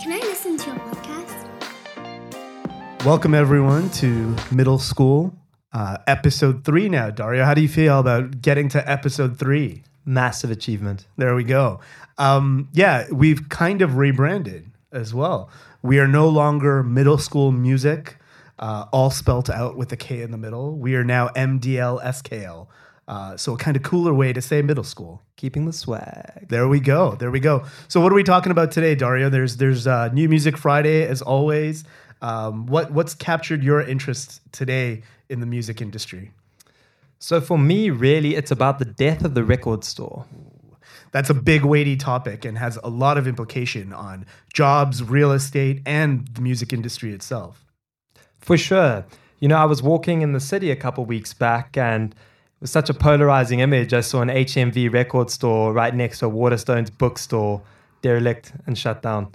Can I listen to your podcast? Welcome everyone to middle school, uh, episode three now. Dario, how do you feel about getting to episode three? Massive achievement. There we go. Um, yeah, we've kind of rebranded as well. We are no longer middle school music, uh, all spelt out with a K in the middle. We are now MDL SKL. Uh, so a kind of cooler way to say middle school. Keeping the swag. There we go. There we go. So what are we talking about today, Dario? There's there's uh, New Music Friday as always. Um, what what's captured your interest today in the music industry? So for me, really, it's about the death of the record store. That's a big weighty topic and has a lot of implication on jobs, real estate, and the music industry itself. For sure. You know, I was walking in the city a couple weeks back and was such a polarizing image. I saw an HMV record store right next to a Waterstones bookstore, derelict and shut down.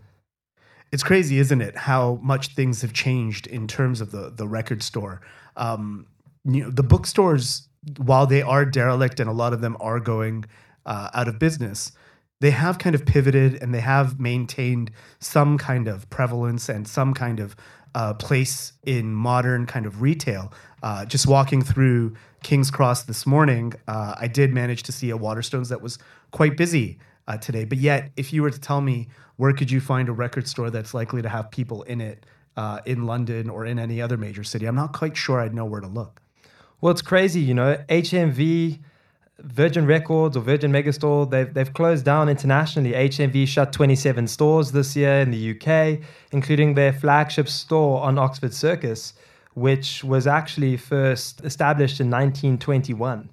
It's crazy, isn't it? How much things have changed in terms of the the record store. Um, you know, the bookstores, while they are derelict and a lot of them are going uh, out of business, they have kind of pivoted and they have maintained some kind of prevalence and some kind of uh, place in modern kind of retail. Uh, just walking through King's Cross this morning, uh, I did manage to see a Waterstones that was quite busy uh, today. But yet, if you were to tell me where could you find a record store that's likely to have people in it uh, in London or in any other major city, I'm not quite sure I'd know where to look. Well, it's crazy, you know, HMV Virgin Records or Virgin Megastore, they've, they've closed down internationally. HMV shut 27 stores this year in the UK, including their flagship store on Oxford Circus, which was actually first established in 1921.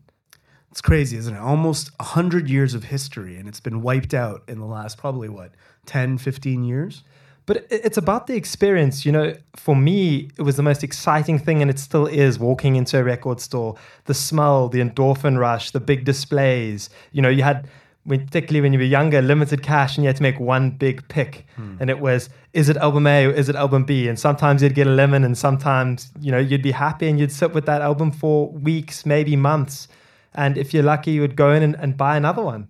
It's crazy, isn't it? Almost 100 years of history, and it's been wiped out in the last probably, what, 10, 15 years? But it's about the experience. You know, for me, it was the most exciting thing, and it still is walking into a record store. The smell, the endorphin rush, the big displays. You know, you had, particularly when you were younger, limited cash, and you had to make one big pick. Hmm. And it was, is it album A or is it album B? And sometimes you'd get a lemon, and sometimes, you know, you'd be happy and you'd sit with that album for weeks, maybe months. And if you're lucky, you would go in and, and buy another one.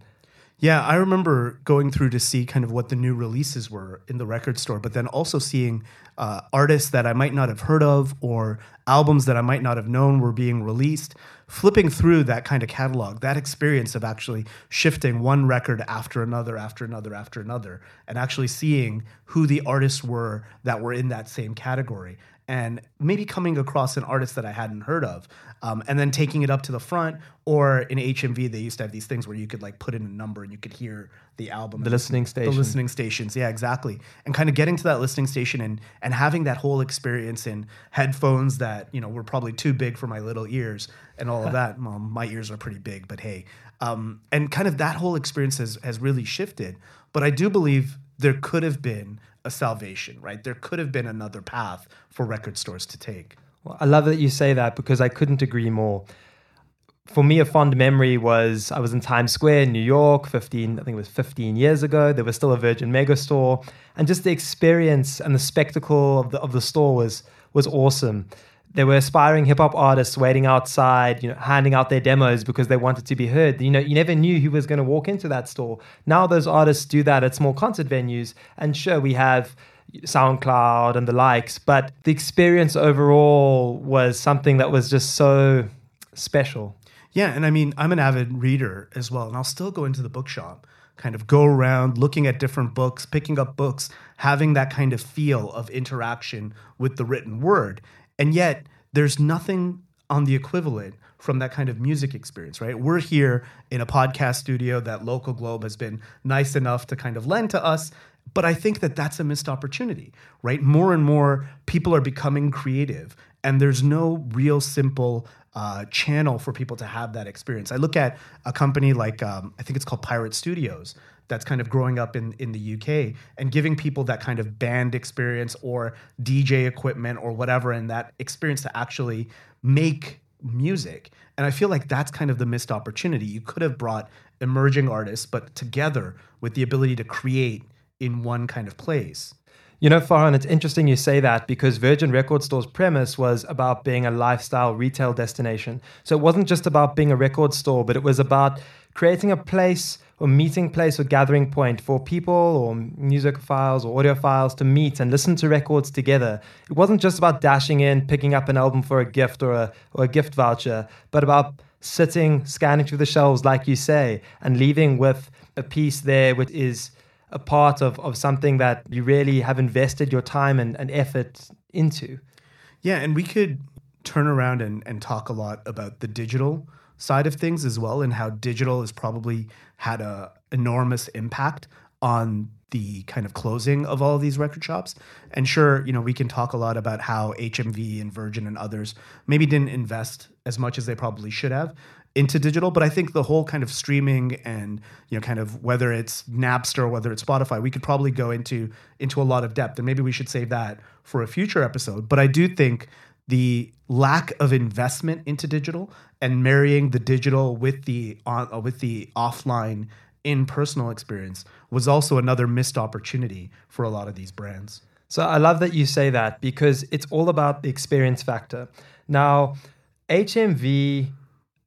Yeah, I remember going through to see kind of what the new releases were in the record store, but then also seeing uh, artists that I might not have heard of or albums that I might not have known were being released. Flipping through that kind of catalog, that experience of actually shifting one record after another, after another, after another, and actually seeing who the artists were that were in that same category and maybe coming across an artist that I hadn't heard of, um, and then taking it up to the front. Or in HMV, they used to have these things where you could like put in a number and you could hear the album, the listening station, the listening stations. Yeah, exactly. And kind of getting to that listening station and and having that whole experience in headphones that you know were probably too big for my little ears and all of that. well, my ears are pretty big, but hey, um, and kind of that whole experience has has really shifted. But I do believe there could have been a salvation, right? There could have been another path for record stores to take. Well, I love that you say that because I couldn't agree more. For me, a fond memory was I was in Times Square in New York, 15, I think it was 15 years ago. There was still a Virgin Megastore. And just the experience and the spectacle of the, of the store was, was awesome there were aspiring hip hop artists waiting outside, you know, handing out their demos because they wanted to be heard. You know, you never knew who was going to walk into that store. Now those artists do that at small concert venues, and sure, we have SoundCloud and the likes, but the experience overall was something that was just so special. Yeah, and I mean, I'm an avid reader as well, and I'll still go into the bookshop, kind of go around looking at different books, picking up books, having that kind of feel of interaction with the written word. And yet, there's nothing on the equivalent from that kind of music experience, right? We're here in a podcast studio that Local Globe has been nice enough to kind of lend to us. But I think that that's a missed opportunity, right? More and more people are becoming creative, and there's no real simple uh, channel for people to have that experience. I look at a company like, um, I think it's called Pirate Studios, that's kind of growing up in, in the UK and giving people that kind of band experience or DJ equipment or whatever, and that experience to actually make music. And I feel like that's kind of the missed opportunity. You could have brought emerging artists, but together with the ability to create in one kind of place. You know, Farhan, it's interesting you say that because Virgin Record Store's premise was about being a lifestyle retail destination. So it wasn't just about being a record store, but it was about creating a place a meeting place or gathering point for people or music files or audiophiles to meet and listen to records together. It wasn't just about dashing in, picking up an album for a gift or a, or a gift voucher, but about sitting, scanning through the shelves, like you say, and leaving with a piece there which is a part of, of something that you really have invested your time and, and effort into. Yeah, and we could turn around and, and talk a lot about the digital side of things as well and how digital has probably had a enormous impact on the kind of closing of all of these record shops. And sure, you know, we can talk a lot about how HMV and Virgin and others maybe didn't invest as much as they probably should have into digital, but I think the whole kind of streaming and you know kind of whether it's Napster or whether it's Spotify, we could probably go into into a lot of depth and maybe we should save that for a future episode. But I do think the lack of investment into digital and marrying the digital with the on, uh, with the offline in personal experience was also another missed opportunity for a lot of these brands. So I love that you say that because it's all about the experience factor. Now, HMV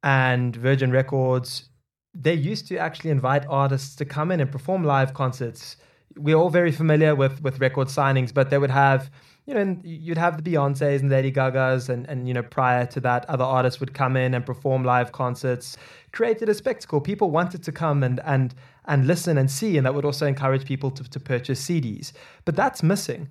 and Virgin Records, they used to actually invite artists to come in and perform live concerts. We're all very familiar with with record signings, but they would have you know, you'd have the Beyonces and Lady Gagas, and, and you know, prior to that, other artists would come in and perform live concerts, created a spectacle. People wanted to come and and and listen and see, and that would also encourage people to, to purchase CDs. But that's missing.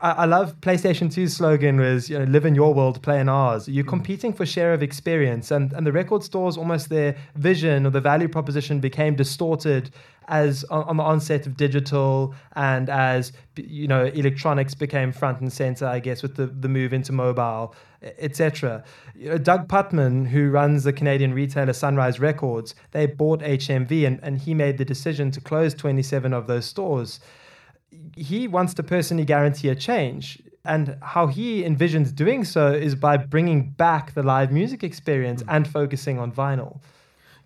I, I love PlayStation 2's slogan was, you know, live in your world, play in ours. You're mm. competing for share of experience, and, and the record stores almost their vision or the value proposition became distorted as on, on the onset of digital and as you know electronics became front and center, I guess, with the, the move into mobile, etc. You know, Doug Putman, who runs the Canadian retailer Sunrise Records, they bought HMV and, and he made the decision to close 27 of those stores he wants to personally guarantee a change. And how he envisions doing so is by bringing back the live music experience and focusing on vinyl.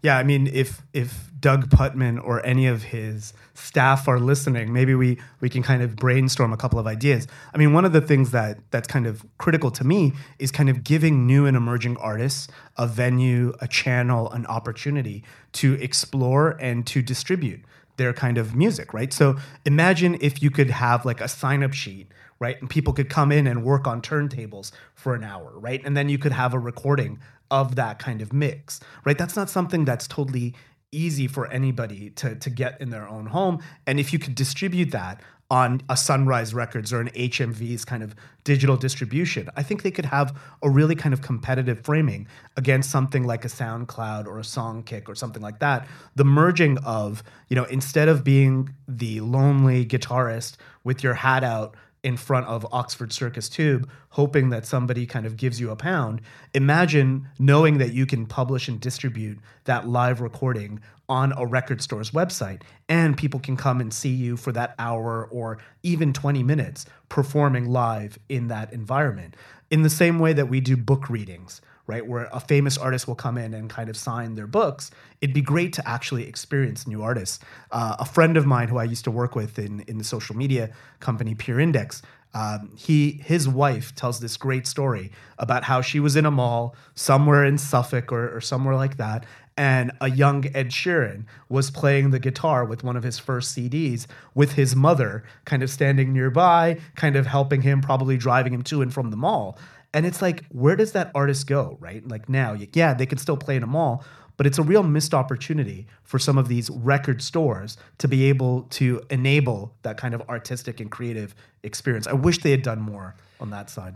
Yeah, I mean, if if Doug Putman or any of his staff are listening, maybe we we can kind of brainstorm a couple of ideas. I mean, one of the things that that's kind of critical to me is kind of giving new and emerging artists a venue, a channel, an opportunity to explore and to distribute their kind of music, right? So imagine if you could have like a sign up sheet, right? And people could come in and work on turntables for an hour, right? And then you could have a recording of that kind of mix, right? That's not something that's totally easy for anybody to, to get in their own home. And if you could distribute that on a Sunrise Records or an HMV's kind of digital distribution. I think they could have a really kind of competitive framing against something like a SoundCloud or a Songkick or something like that. The merging of, you know, instead of being the lonely guitarist with your hat out in front of Oxford Circus Tube, hoping that somebody kind of gives you a pound. Imagine knowing that you can publish and distribute that live recording on a record store's website, and people can come and see you for that hour or even 20 minutes performing live in that environment. In the same way that we do book readings, right? Where a famous artist will come in and kind of sign their books. It'd be great to actually experience new artists. Uh, a friend of mine who I used to work with in, in the social media company Peer Index, um, he his wife tells this great story about how she was in a mall somewhere in Suffolk or, or somewhere like that, and a young Ed Sheeran was playing the guitar with one of his first CDs with his mother kind of standing nearby, kind of helping him, probably driving him to and from the mall. And it's like, where does that artist go, right? Like now, yeah, they can still play in a mall, but it's a real missed opportunity for some of these record stores to be able to enable that kind of artistic and creative experience. I wish they had done more on that side.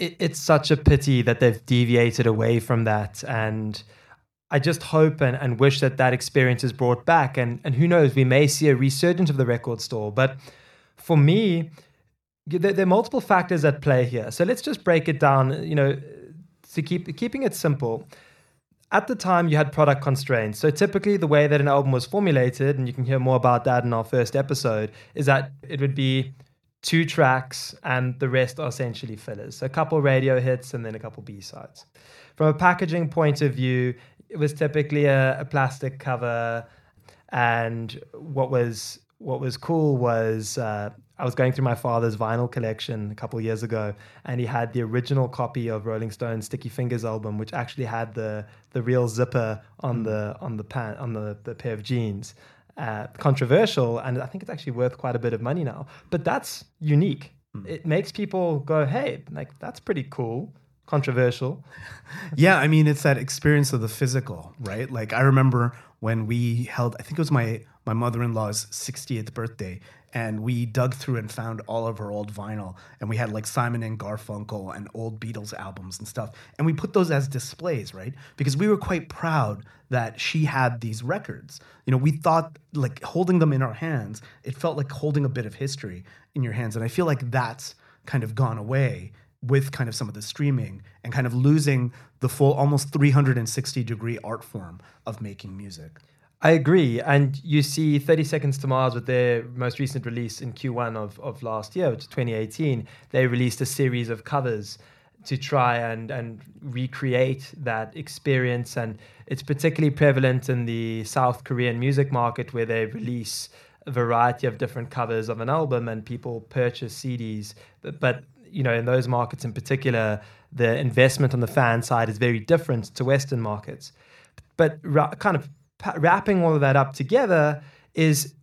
It, it's such a pity that they've deviated away from that. And I just hope and, and wish that that experience is brought back. And, and who knows, we may see a resurgence of the record store. But for me, there, are multiple factors at play here. So let's just break it down, you know, to keep keeping it simple. At the time, you had product constraints. So typically, the way that an album was formulated, and you can hear more about that in our first episode, is that it would be two tracks and the rest are essentially fillers. So a couple radio hits and then a couple B sides. From a packaging point of view, it was typically a, a plastic cover, and what was what was cool was uh, I was going through my father's vinyl collection a couple years ago, and he had the original copy of Rolling Stone's Sticky Fingers album, which actually had the the real zipper on the on the pant on the, the pair of jeans. uh, controversial, and I think it's actually worth quite a bit of money now. But that's unique. Mm. It makes people go, "Hey, like that's pretty cool." Controversial. yeah, I mean, it's that experience of the physical, right? Like I remember when we held, I think it was my my mother in law's 60th birthday, and we dug through and found all of her old vinyl and we had like Simon and Garfunkel and old Beatles albums and stuff and we put those as displays right? Because we were quite proud that she had these records. You know we thought like holding them in our hands it felt like holding a bit of history in your hands and I feel like that's kind of gone away with kind of some of the streaming and kind of losing the full almost 360 degree art form of making music I agree. And you see 30 Seconds to Mars with their most recent release in Q1 of, of last year, which is 2018. They released a series of covers to try and, and recreate that experience. And it's particularly prevalent in the South Korean music market where they release a variety of different covers of an album and people purchase CDs. But, but you know, in those markets in particular, the investment on the fan side is very different to Western markets. But kind of wrapping all of that up together is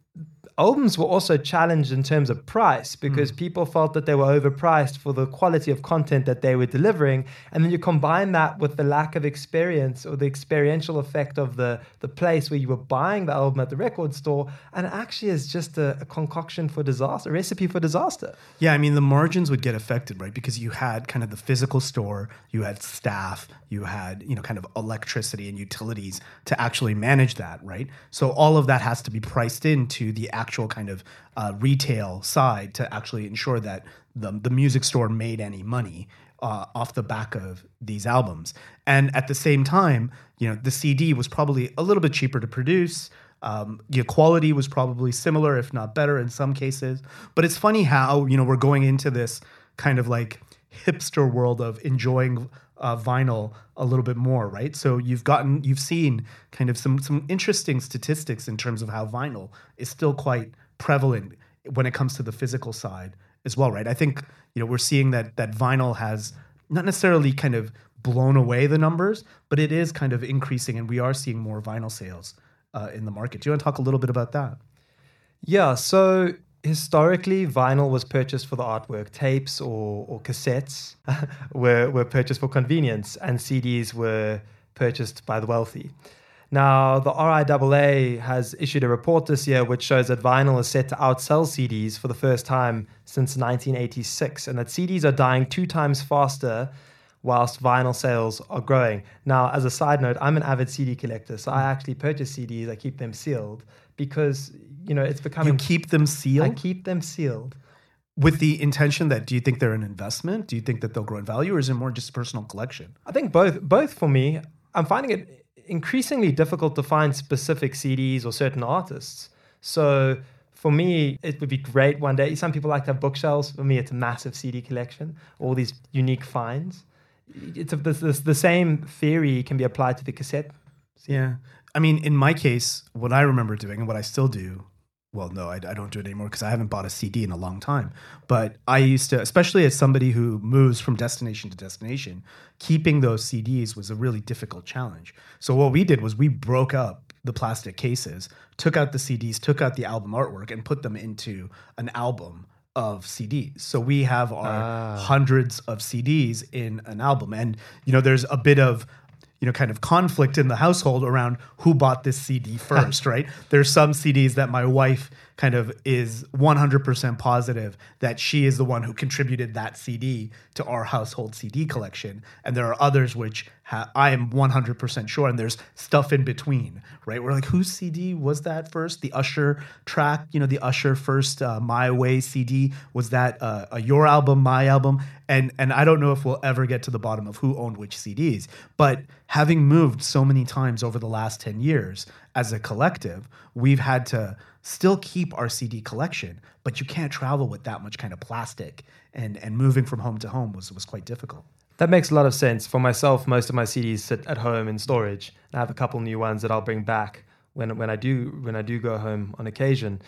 albums were also challenged in terms of price because mm. people felt that they were overpriced for the quality of content that they were delivering. And then you combine that with the lack of experience or the experiential effect of the, the place where you were buying the album at the record store. And it actually is just a, a concoction for disaster, a recipe for disaster. Yeah, I mean, the margins would get affected, right? Because you had kind of the physical store, you had staff, you had, you know, kind of electricity and utilities to actually manage that, right? So all of that has to be priced into the actual kind of uh, retail side to actually ensure that the, the music store made any money uh, off the back of these albums. And at the same time, you know, the CD was probably a little bit cheaper to produce. Um, your quality was probably similar, if not better, in some cases. But it's funny how you know we're going into this kind of like hipster world of enjoying uh, vinyl a little bit more, right? So you've gotten, you've seen kind of some some interesting statistics in terms of how vinyl is still quite prevalent when it comes to the physical side as well, right? I think you know we're seeing that that vinyl has not necessarily kind of blown away the numbers, but it is kind of increasing, and we are seeing more vinyl sales uh, in the market. Do you want to talk a little bit about that? Yeah. So historically, vinyl was purchased for the artwork. Tapes or, or cassettes were, were purchased for convenience, and CDs were purchased by the wealthy. Now, the RIAA has issued a report this year which shows that vinyl is set to outsell CDs for the first time since 1986, and that CDs are dying two times faster whilst vinyl sales are growing. Now, as a side note, I'm an avid CD collector, so I actually purchase CDs, I keep them sealed because you know, it's becoming. You keep them sealed. I keep them sealed. With the intention that, do you think they're an investment? Do you think that they'll grow in value, or is it more just a personal collection? I think both. Both for me. I'm finding it increasingly difficult to find specific CDs or certain artists. So for me, it would be great one day. Some people like to have bookshelves. For me, it's a massive CD collection, all these unique finds. It's a, this, this, the same theory can be applied to the cassette. Yeah. I mean, in my case, what I remember doing and what I still do, well, no, I, I don't do it anymore because I haven't bought a CD in a long time. But I used to, especially as somebody who moves from destination to destination, keeping those CDs was a really difficult challenge. So what we did was we broke up the plastic cases, took out the CDs, took out the album artwork, and put them into an album of CDs. So we have our ah. hundreds of CDs in an album. And, you know, there's a bit of you know, kind of conflict in the household around who bought this CD first, right? There's some CDs that my wife kind of is 100% positive that she is the one who contributed that CD to our household CD collection. And there are others which ha- I am 100% sure, and there's stuff in between, right? We're like, whose CD was that first? The Usher track, you know, the Usher first uh, My Way CD. Was that uh, a Your album, My album? And, and I don't know if we'll ever get to the bottom of who owned which CDs. But having moved so many times over the last 10 years as a collective, we've had to still keep our CD collection, but you can't travel with that much kind of plastic. And, and moving from home to home was, was quite difficult. That makes a lot of sense. For myself, most of my CDs sit at home in storage. I have a couple new ones that I'll bring back when, when I do when I do go home on occasion.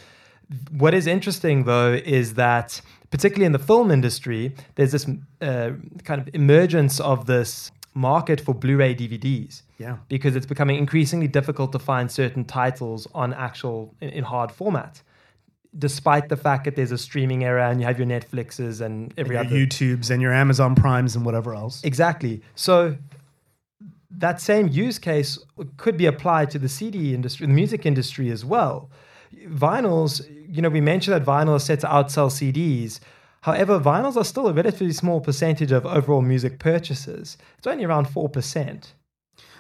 What is interesting though is that particularly in the film industry, there's this uh, kind of emergence of this market for Blu-ray DVDs. Yeah. Because it's becoming increasingly difficult to find certain titles on actual in, in hard format. Despite the fact that there's a streaming era and you have your Netflixes and every Your other YouTubes and your Amazon Primes and whatever else. Exactly. So that same use case could be applied to the CD industry, the music industry as well. Vinyls, you know, we mentioned that vinyl is set to outsell CDs. However, vinyls are still a relatively small percentage of overall music purchases. It's only around 4%.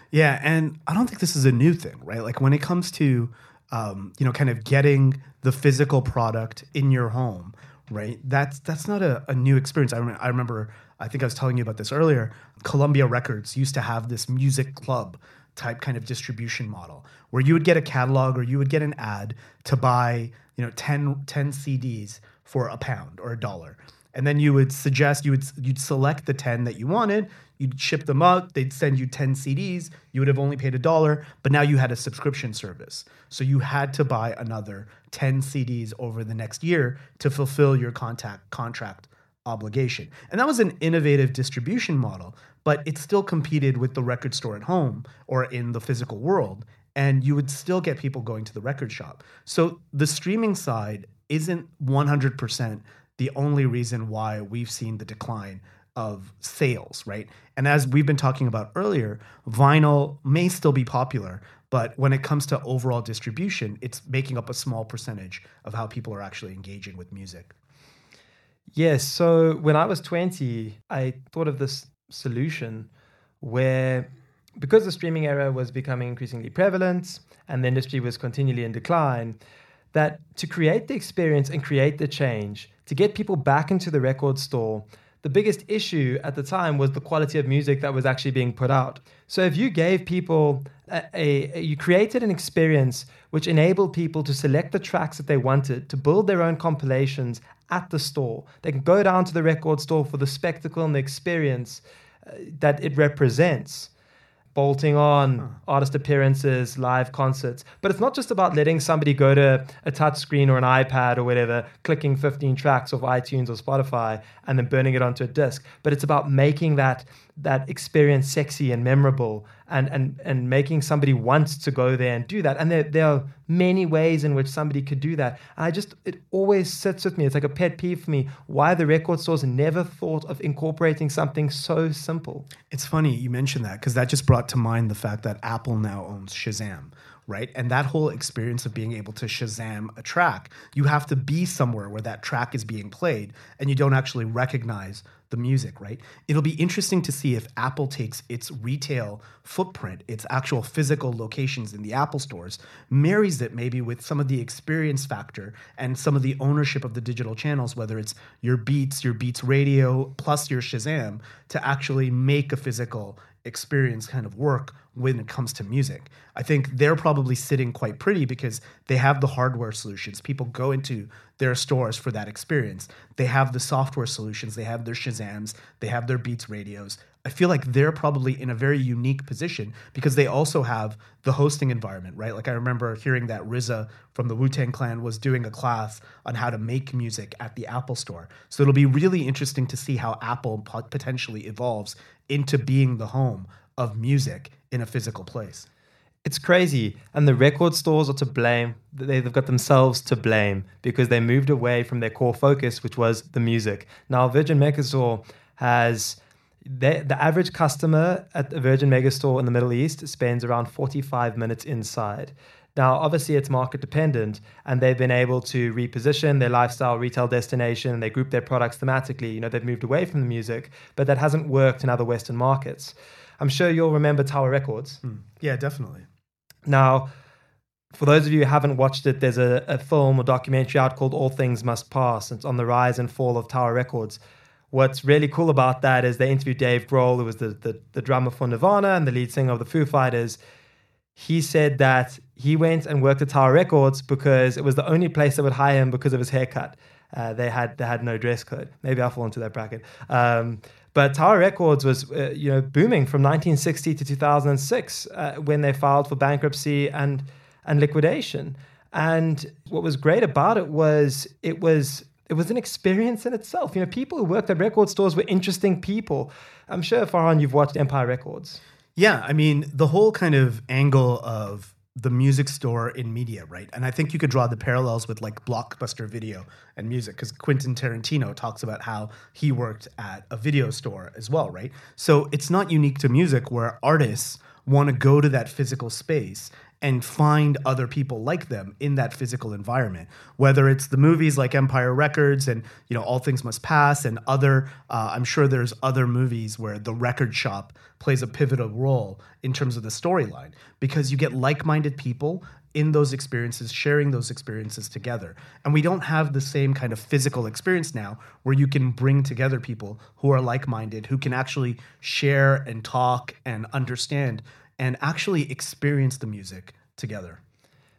Yeah, and I don't think this is a new thing, right? Like when it comes to, um, you know, kind of getting the physical product in your home, right? That's that's not a, a new experience. I, rem- I remember, I think I was telling you about this earlier. Columbia Records used to have this music club type kind of distribution model where you would get a catalog or you would get an ad to buy, you know, 10, 10 CDs for a pound or a dollar. And then you would suggest you would you'd select the 10 that you wanted, you'd ship them out, they'd send you 10 CDs, you would have only paid a dollar, but now you had a subscription service. So you had to buy another 10 CDs over the next year to fulfill your contact contract obligation. And that was an innovative distribution model, but it still competed with the record store at home or in the physical world. And you would still get people going to the record shop. So the streaming side isn't 100% the only reason why we've seen the decline of sales, right? And as we've been talking about earlier, vinyl may still be popular, but when it comes to overall distribution, it's making up a small percentage of how people are actually engaging with music. Yes. So when I was 20, I thought of this solution where, because the streaming era was becoming increasingly prevalent and the industry was continually in decline, that to create the experience and create the change, to get people back into the record store, the biggest issue at the time was the quality of music that was actually being put out. So if you gave people a, a, you created an experience which enabled people to select the tracks that they wanted, to build their own compilations at the store. They can go down to the record store for the spectacle and the experience uh, that it represents bolting on artist appearances, live concerts. But it's not just about letting somebody go to a touch screen or an iPad or whatever, clicking 15 tracks off iTunes or Spotify and then burning it onto a disc. But it's about making that that experience sexy and memorable and and and making somebody want to go there and do that. And there, there are many ways in which somebody could do that. And I just it always sits with me. It's like a pet peeve for me why the record stores never thought of incorporating something so simple. It's funny you mentioned that because that just brought to mind the fact that Apple now owns Shazam, right? And that whole experience of being able to Shazam a track, you have to be somewhere where that track is being played and you don't actually recognize the music, right? It'll be interesting to see if Apple takes its retail footprint, its actual physical locations in the Apple stores, marries it maybe with some of the experience factor and some of the ownership of the digital channels, whether it's your Beats, your Beats radio, plus your Shazam, to actually make a physical experience kind of work when it comes to music. I think they're probably sitting quite pretty because they have the hardware solutions. People go into their stores for that experience. They have the software solutions, they have their Shazams, they have their Beats radios. I feel like they're probably in a very unique position because they also have the hosting environment, right? Like I remember hearing that RZA from the Wu Tang Clan was doing a class on how to make music at the Apple Store. So it'll be really interesting to see how Apple potentially evolves into being the home of music in a physical place. It's crazy. And the record stores are to blame. They've got themselves to blame because they moved away from their core focus, which was the music. Now, Virgin Megastore has they, the average customer at the Virgin Megastore in the Middle East spends around 45 minutes inside. Now, obviously, it's market dependent, and they've been able to reposition their lifestyle retail destination and they group their products thematically. You know, they've moved away from the music, but that hasn't worked in other Western markets. I'm sure you'll remember Tower Records. Mm. Yeah, definitely. Now, for those of you who haven't watched it, there's a, a film or documentary out called All Things Must Pass. It's on the rise and fall of Tower Records. What's really cool about that is they interviewed Dave Grohl, who was the, the, the drummer for Nirvana and the lead singer of the Foo Fighters. He said that he went and worked at Tower Records because it was the only place that would hire him because of his haircut. Uh, they had they had no dress code. Maybe I fall into that bracket. Um, but Tower Records was uh, you know booming from 1960 to 2006 uh, when they filed for bankruptcy and and liquidation. And what was great about it was it was it was an experience in itself. You know, people who worked at record stores were interesting people. I'm sure, Farhan, you've watched Empire Records. Yeah, I mean, the whole kind of angle of the music store in media, right? And I think you could draw the parallels with like blockbuster video and music because Quentin Tarantino talks about how he worked at a video store as well, right? So it's not unique to music where artists want to go to that physical space and find other people like them in that physical environment. Whether it's the movies like empire records and you know all things must pass and other uh, i'm sure there's other movies where the record shop plays a pivotal role in terms of the storyline because you get like-minded people in those experiences sharing those experiences together. And we don't have the same kind of physical experience now where you can bring together people who are like-minded who can actually share and talk and understand and actually experience the music together.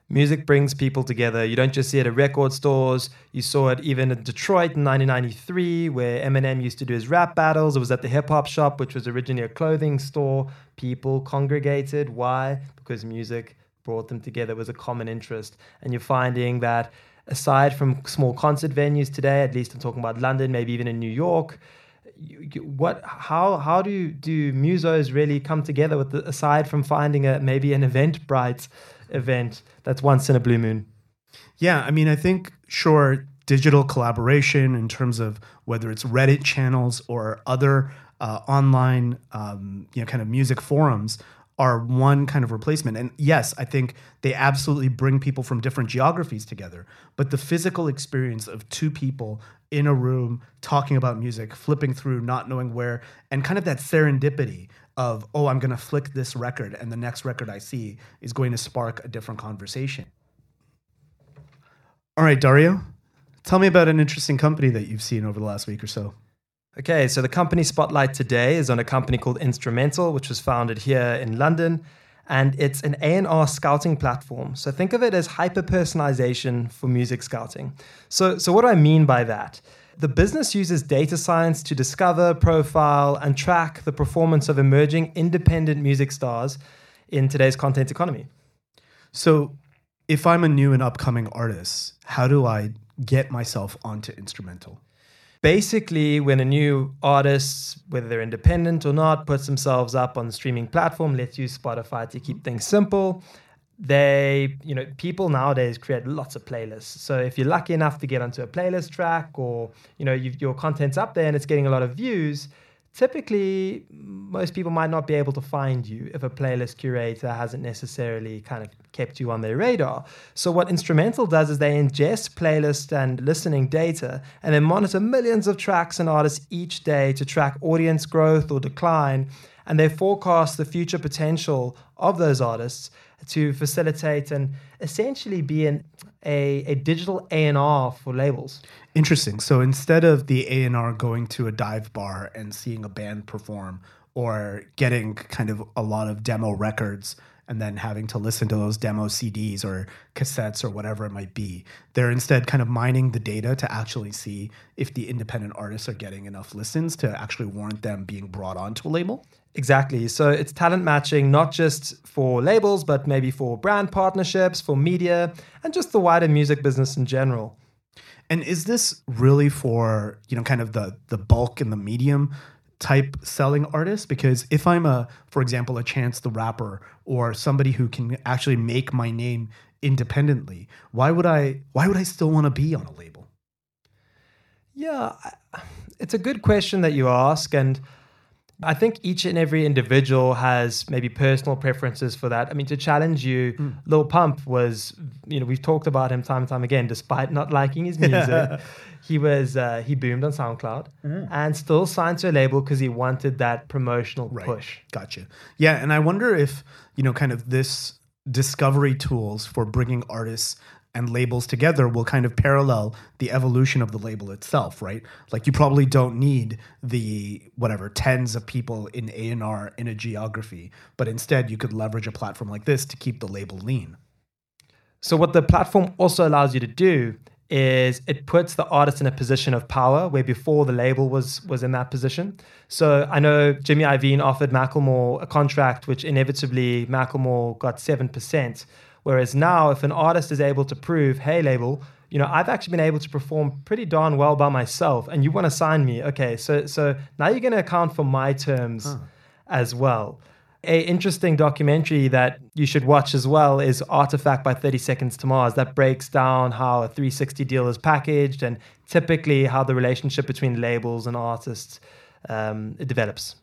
Music brings people together. You don't just see it at record stores. You saw it even in Detroit in 1993, where Eminem used to do his rap battles. It was at the hip hop shop, which was originally a clothing store. People congregated. Why? Because music brought them together. It was a common interest. And you're finding that aside from small concert venues today, at least I'm talking about London, maybe even in New York, what how how do do musos really come together with the, aside from finding a maybe an Eventbrite event that's once in a blue moon? Yeah i mean i think sure digital collaboration in terms of whether it's reddit channels or other uh, online um, you know kind of music forums are one kind of replacement. And yes, I think they absolutely bring people from different geographies together. But the physical experience of two people in a room talking about music, flipping through, not knowing where, and kind of that serendipity of, oh, I'm going to flick this record, and the next record I see is going to spark a different conversation. All right, Dario, tell me about an interesting company that you've seen over the last week or so. Okay, so the company spotlight today is on a company called Instrumental, which was founded here in London, and it's an A&R scouting platform. So think of it as hyper personalization for music scouting. So, so what do I mean by that? The business uses data science to discover, profile, and track the performance of emerging independent music stars in today's content economy. So, if I'm a new and upcoming artist, how do I get myself onto Instrumental? Basically when a new artist whether they're independent or not puts themselves up on the streaming platform let's use spotify to keep things simple they you know people nowadays create lots of playlists. So if you're lucky enough to get onto a playlist track or you know your content's up there and it's getting a lot of views typically most people might not be able to find you if a playlist curator hasn't necessarily kind of kept you on their radar. So what Instrumental does is they ingest playlist and listening data and then monitor millions of tracks and artists each day to track audience growth or decline and they forecast the future potential of those artists to facilitate and essentially being a, a digital A&R for labels. Interesting. So instead of the A&R going to a dive bar and seeing a band perform or getting kind of a lot of demo records and then having to listen to those demo CDs or cassettes or whatever it might be. They're instead kind of mining the data to actually see if the independent artists are getting enough listens to actually warrant them being brought onto a label. Exactly. So it's talent matching, not just for labels, but maybe for brand partnerships, for media, and just the wider music business in general. And is this really for, you know, kind of the the bulk and the medium type selling artist because if I'm a, for example, a Chance the Rapper or somebody who can actually make my name independently, why would I? Why would I still want to be on a label? Yeah, it's a good question that you ask, and I think each and every individual has maybe personal preferences for that. I mean, to challenge you, mm. Lil Pump was, you know, we've talked about him time and time again, despite not liking his music. he was uh, he boomed on SoundCloud mm. and still signed to a label because he wanted that promotional right. push. Gotcha. Yeah, and I wonder if you know, kind of this discovery tools for bringing artists and labels together will kind of parallel the evolution of the label itself, right? Like you probably don't need the whatever tens of people in A&R in a geography, but instead you could leverage a platform like this to keep the label lean. So what the platform also allows you to do is it puts the artist in a position of power where before the label was was in that position. So I know Jimmy Iovine offered Macklemore a contract which inevitably Macklemore got 7%. Whereas now, if an artist is able to prove, hey, label, you know, I've actually been able to perform pretty darn well by myself, and you want to sign me. Okay, so so now you're going to account for my terms huh. as well. A interesting documentary that you should watch as well is Artifact by 30 Seconds to Mars. That breaks down how a 360 deal is packaged and typically how the relationship between labels and artists um, develops.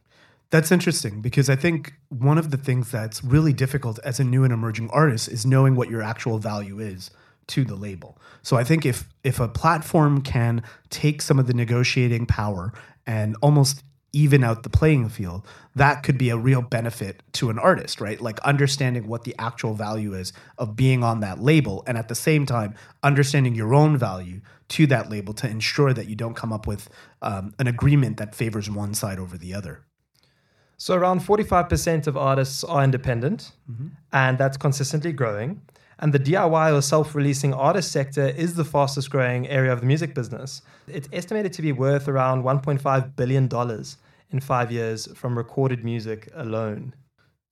That's interesting because I think one of the things that's really difficult as a new and emerging artist is knowing what your actual value is to the label. So I think if if a platform can take some of the negotiating power and almost even out the playing field, that could be a real benefit to an artist, right? Like understanding what the actual value is of being on that label and at the same time understanding your own value to that label to ensure that you don't come up with um, an agreement that favors one side over the other. So around 45% of artists are independent, mm-hmm. and that's consistently growing. And the DIY or self releasing artist sector is the fastest growing area of the music business. It's estimated to be worth around $1.5 billion in five years from recorded music alone.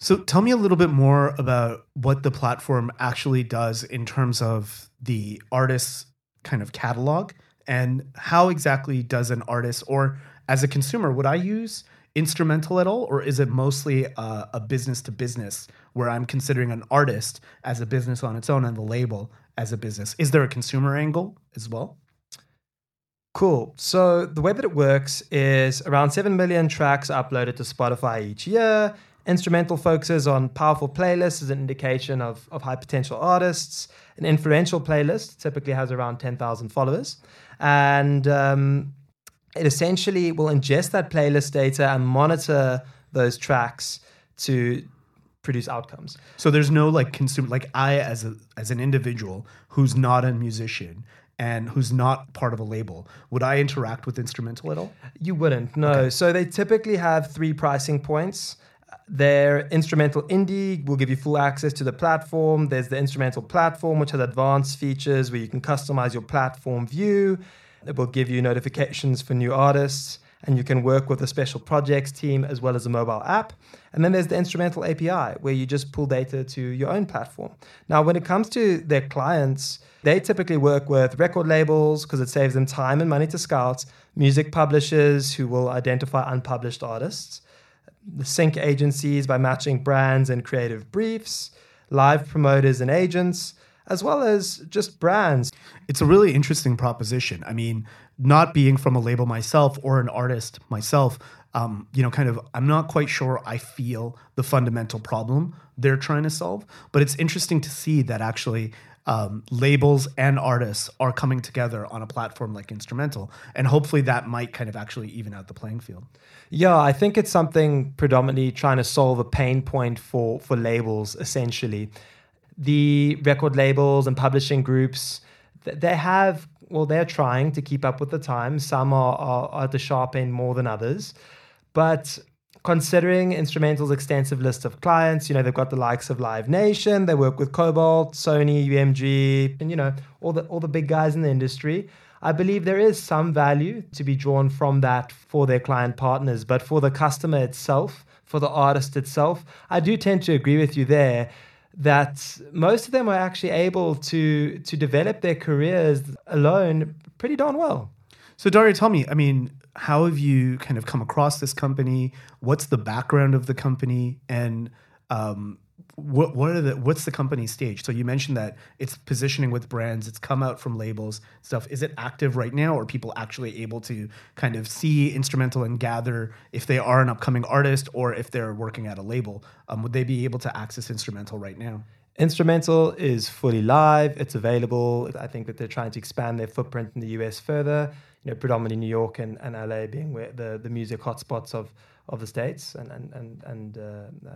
So tell me a little bit more about what the platform actually does in terms of the artist's kind of catalog and how exactly does an artist or as a consumer would I use instrumental at all or is it mostly a, a business to business where I'm considering an artist as a business on its own and the label as a business? Is there a consumer angle as well? Cool. So the way that it works is around 7 million tracks uploaded to Spotify each year. Instrumental focuses on powerful playlists as an indication of, of high potential artists. An influential playlist typically has around 10,000 followers. And um, it essentially will ingest that playlist data and monitor those tracks to produce outcomes. So there's no like consumer like I as a as an individual who's not a musician and who's not part of a label, would I interact with instrumental at all? You wouldn't. No. Okay. So they typically have three pricing points. Their instrumental indie will give you full access to the platform. There's the instrumental platform, which has advanced features where you can customize your platform view. It will give you notifications for new artists and you can work with a special projects team as well as a mobile app. And then there's the instrumental API where you just pull data to your own platform. Now, when it comes to their clients, they typically work with record labels because it saves them time and money to scout, music publishers who will identify unpublished artists, the sync agencies by matching brands and creative briefs, live promoters and agents, as well as just brands. It's a really interesting proposition. I mean, not being from a label myself or an artist myself, um, you know, kind of, I'm not quite sure I feel the fundamental problem they're trying to solve. But it's interesting to see that actually um, labels and artists are coming together on a platform like Instrumental. And hopefully that might kind of actually even out the playing field. Yeah, I think it's something predominantly trying to solve a pain point for, for labels, essentially. The record labels and publishing groups, they have well, they're trying to keep up with the times. Some are, are, are at the sharp end more than others. But considering Instrumental's extensive list of clients, you know, they've got the likes of Live Nation, they work with Kobalt, Sony, UMG, and you know, all the all the big guys in the industry. I believe there is some value to be drawn from that for their client partners, but for the customer itself, for the artist itself, I do tend to agree with you there that most of them are actually able to to develop their careers alone pretty darn well. So Dario, tell me, I mean, how have you kind of come across this company? What's the background of the company, and um, what what are the what's the company stage? So you mentioned that it's positioning with brands, it's come out from labels stuff. Is it active right now, or people actually able to kind of see instrumental and gather if they are an upcoming artist or if they're working at a label? Um, would they be able to access instrumental right now? Instrumental is fully live. It's available. I think that they're trying to expand their footprint in the US further. You know, predominantly New York and, and LA being where the, the music hotspots of of the states and and and, and uh, uh,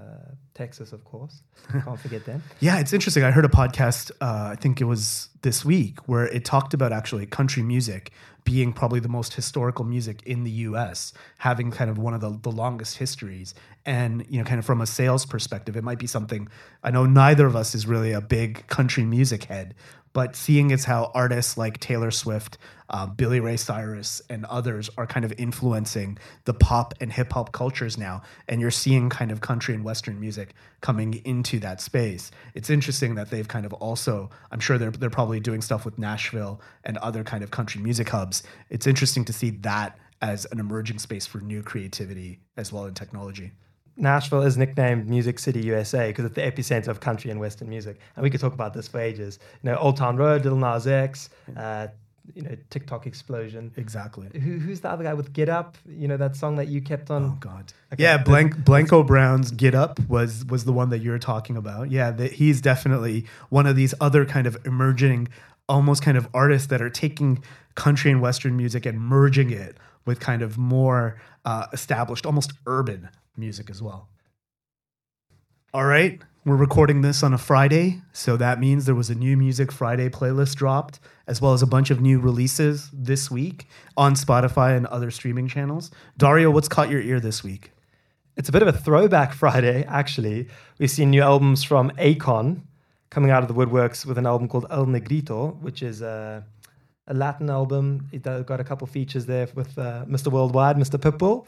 Texas, of course. Can't forget them. yeah, it's interesting. I heard a podcast. Uh, I think it was this week where it talked about actually country music being probably the most historical music in the U.S., having kind of one of the, the longest histories, and you know, kind of from a sales perspective, it might be something. I know neither of us is really a big country music head, but seeing as how artists like Taylor Swift, uh, Billy Ray Cyrus, and others are kind of influencing the pop and hip hop cultures now, and you're seeing kind of country and Western music coming into that space. It's interesting that they've kind of also, I'm sure they're they're probably doing stuff with Nashville and other kind of country music hubs. It's interesting to see that as an emerging space for new creativity as well in technology. Nashville is nicknamed Music City USA because it's the epicenter of country and Western music. And we could talk about this for ages. You know, Old Town Road, Lil Nas X, uh, you know, TikTok explosion. Exactly. Who, who's the other guy with Get Up? You know, that song that you kept on. Oh God. Okay. Yeah, Blank Blanco Brown's Get Up was was the one that you were talking about. Yeah, that he's definitely one of these other kind of emerging, almost kind of artists that are taking country and Western music and merging it with kind of more uh, established, almost urban music as well. All right, we're recording this on a Friday, so that means there was a new Music Friday playlist dropped, as well as a bunch of new releases this week on Spotify and other streaming channels. Dario, what's caught your ear this week? It's a bit of a throwback Friday, actually. We've seen new albums from Akon coming out of the woodworks with an album called El Negrito, which is a, a Latin album. It got a couple features there with uh, Mr. Worldwide, Mr. Pitbull.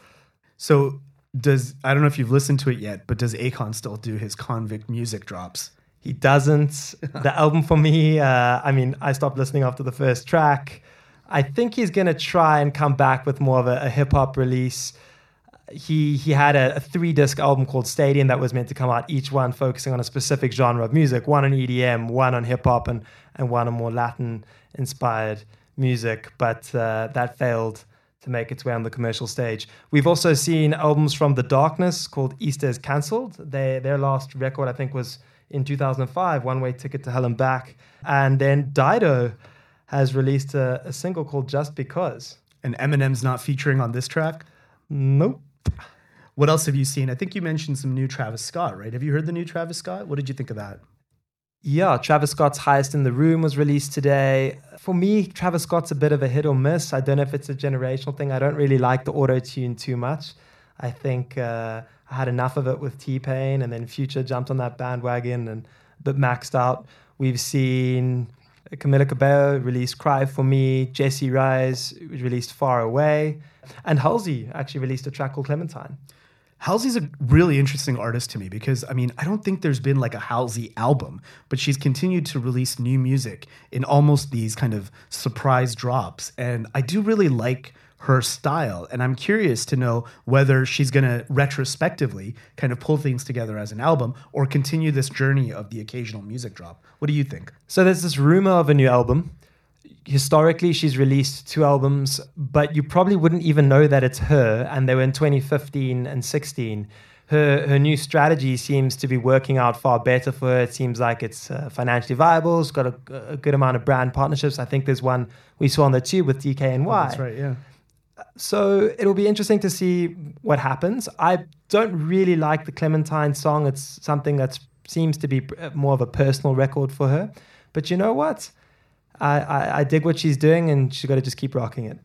So does I don't know if you've listened to it yet, but does Akon still do his Konvict music drops? He doesn't. the album for me, uh, I mean, I stopped listening after the first track. I think he's gonna try and come back with more of a, a hip hop release. He he had a, a three disc album called Stadium that was meant to come out, each one focusing on a specific genre of music. One on EDM, one on hip hop, and and one on more Latin inspired music. But uh, that failed to make its way on the commercial stage. We've also seen albums from The Darkness called Easter is Cancelled. They, their last record, I think, was in 2005, One Way Ticket to Hell and Back. And then Dido has released a, a single called Just Because. And Eminem's not featuring on this track? Nope. What else have you seen? I think you mentioned some new Travis Scott, right? Have you heard the new Travis Scott? What did you think of that? Yeah, Travis Scott's Highest in the Room was released today. For me, Travis Scott's a bit of a hit or miss. I don't know if it's a generational thing. I don't really like the auto tune too much. I think uh, I had enough of it with T Pain, and then Future jumped on that bandwagon and a bit maxed out. We've seen Camila Cabello release Cry for Me, Jessie Reyez released Far Away, and Halsey actually released a track called Clementine. Halsey's a really interesting artist to me because I mean, I don't think there's been like a Halsey album, but she's continued to release new music in almost these kind of surprise drops. And I do really like her style. And I'm curious to know whether she's going to retrospectively kind of pull things together as an album or continue this journey of the occasional music drop. What do you think? So there's this rumor of a new album historically she's released two albums, but you probably wouldn't even know that it's her. And they were in 2015 and 16. Her her new strategy seems to be working out far better for her. It seems like it's uh, financially viable. It's got a, a, good amount of brand partnerships. I think there's one we saw on the tube with DKNY. Oh, that's right. Yeah. So it'll be interesting to see what happens. I don't really like the Clementine song. It's something that seems to be more of a personal record for her. But you know what? I, I, dig what she's doing, and she's got to just keep rocking it.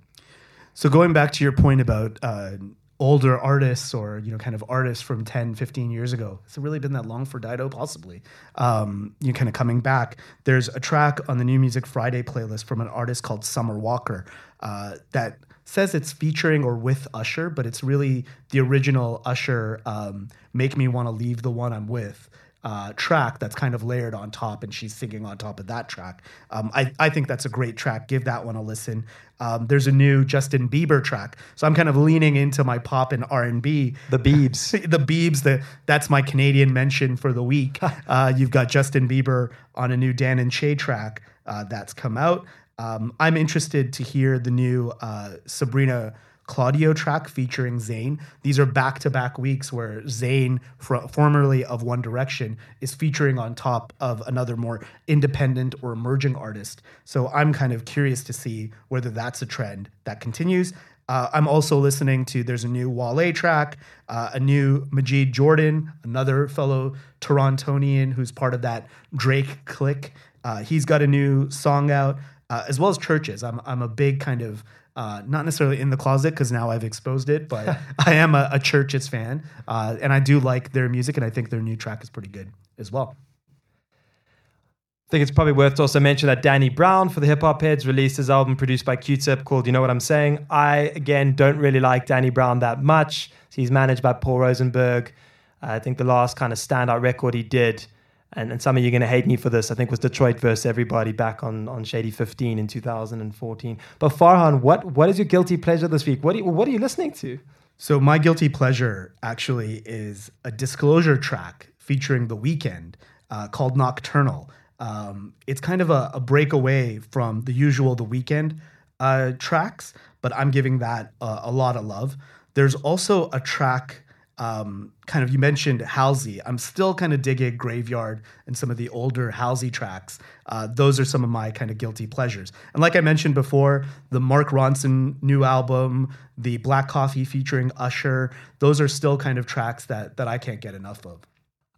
So going back to your point about uh, older artists or you know kind of artists from 10 15 years ago it's really been that long for dido? Possibly. Um, you know kind of coming back. There's a track on the new music friday playlist from an artist called summer walker uh, that says it's featuring or with usher but it's really the original usher um, make me want to leave the one i'm with uh, track that's kind of layered on top, and she's singing on top of that track. Um, I, I think that's a great track. Give that one a listen. Um, there's a new Justin Bieber track, so I'm kind of leaning into my pop and R and B. The Biebs, the Biebs. The that's my Canadian mention for the week. uh, you've got Justin Bieber on a new Dan and Shay track uh, that's come out. Um, I'm interested to hear the new uh, Sabrina Claudio track featuring Zayn. These are back to back weeks where Zayn, fr- formerly of One Direction, is featuring on top of another more independent or emerging artist. So I'm kind of curious to see whether that's a trend that continues. Uh, I'm also listening to there's a new Wale track, uh, a new Majid Jordan, another fellow Torontonian who's part of that Drake clique. Uh, he's got a new song out, uh, as well as Chvrches. I'm I'm a big kind of uh, not necessarily in the closet because now I've exposed it, but I am a, a Chvrches fan, uh, and I do like their music, and I think their new track is pretty good as well. I think it's probably worth to also mention that Danny Brown for the Hip Hop Heads released his album produced by Q-Tip called "You Know What I'm Saying." I again don't really like Danny Brown that much. He's managed by Paul Rosenberg. I think the last kind of standout record he did and, and some of you are going to hate me for this, I think was Detroit versus Everybody back on, on Shady 15 in 2014. But Farhan, what, what is your guilty pleasure this week? What, you, what are you listening to? So my guilty pleasure actually is a disclosure track featuring The Weeknd uh, called Nocturnal. Um, it's kind of a, a breakaway from the usual The Weeknd uh, tracks, but I'm giving that uh, a lot of love. There's also a track um, kind of you mentioned Halsey. I'm still kind of digging Graveyard and some of the older Halsey tracks. Uh, those are some of my kind of guilty pleasures. And like I mentioned before, the Mark Ronson new album, the Black Coffee featuring Usher, those are still kind of tracks that that I can't get enough of.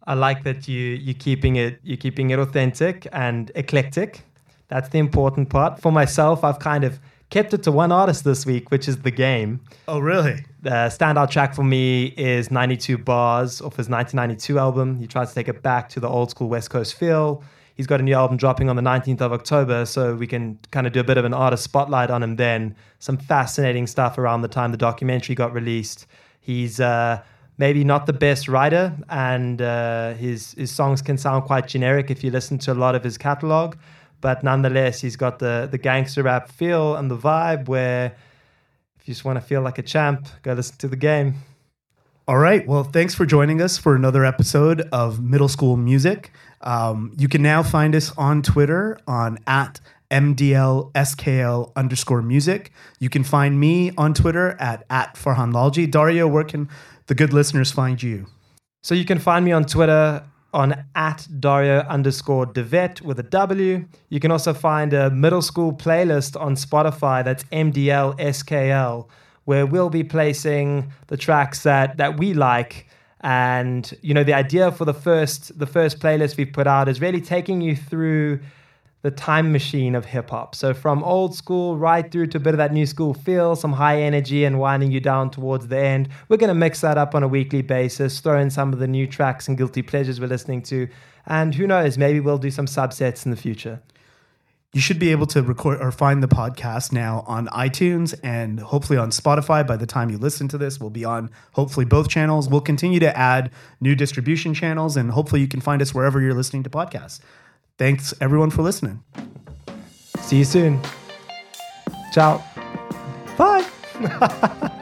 I like that you you're keeping it you're keeping it authentic and eclectic. That's the important part. For myself, I've kind of kept it to one artist this week, which is The Game. Oh, really? The standout track for me is 92 Bars off his 1992 album. He tries to take it back to the old school West Coast feel. He's got a new album dropping on the 19th of October, so we can kind of do a bit of an artist spotlight on him then. Some fascinating stuff around the time the documentary got released. He's uh, maybe not the best writer, and uh, his, his songs can sound quite generic if you listen to a lot of his catalog but nonetheless, he's got the the gangster rap feel and the vibe where if you just want to feel like a champ, go listen to the game. All right. Well, thanks for joining us for another episode of Middle School Music. Um, you can now find us on Twitter on at MDLSKL underscore music. You can find me on Twitter at, at Farhan Lalji. Dario, where can the good listeners find you? So you can find me on Twitter on at Dario underscore Devet with a W. You can also find a middle school playlist on Spotify that's MDL SKL, where we'll be placing the tracks that, that we like. And you know, the idea for the first the first playlist we've put out is really taking you through the time machine of hip hop. So from old school right through to a bit of that new school feel, some high energy and winding you down towards the end. We're going to mix that up on a weekly basis, throw in some of the new tracks and guilty pleasures we're listening to. And who knows, maybe we'll do some subsets in the future. You should be able to record or find the podcast now on iTunes and hopefully on Spotify. By the time you listen to this, we'll be on hopefully both channels. We'll continue to add new distribution channels, and hopefully you can find us wherever you're listening to podcasts. Thanks everyone for listening. See you soon. Ciao. Bye.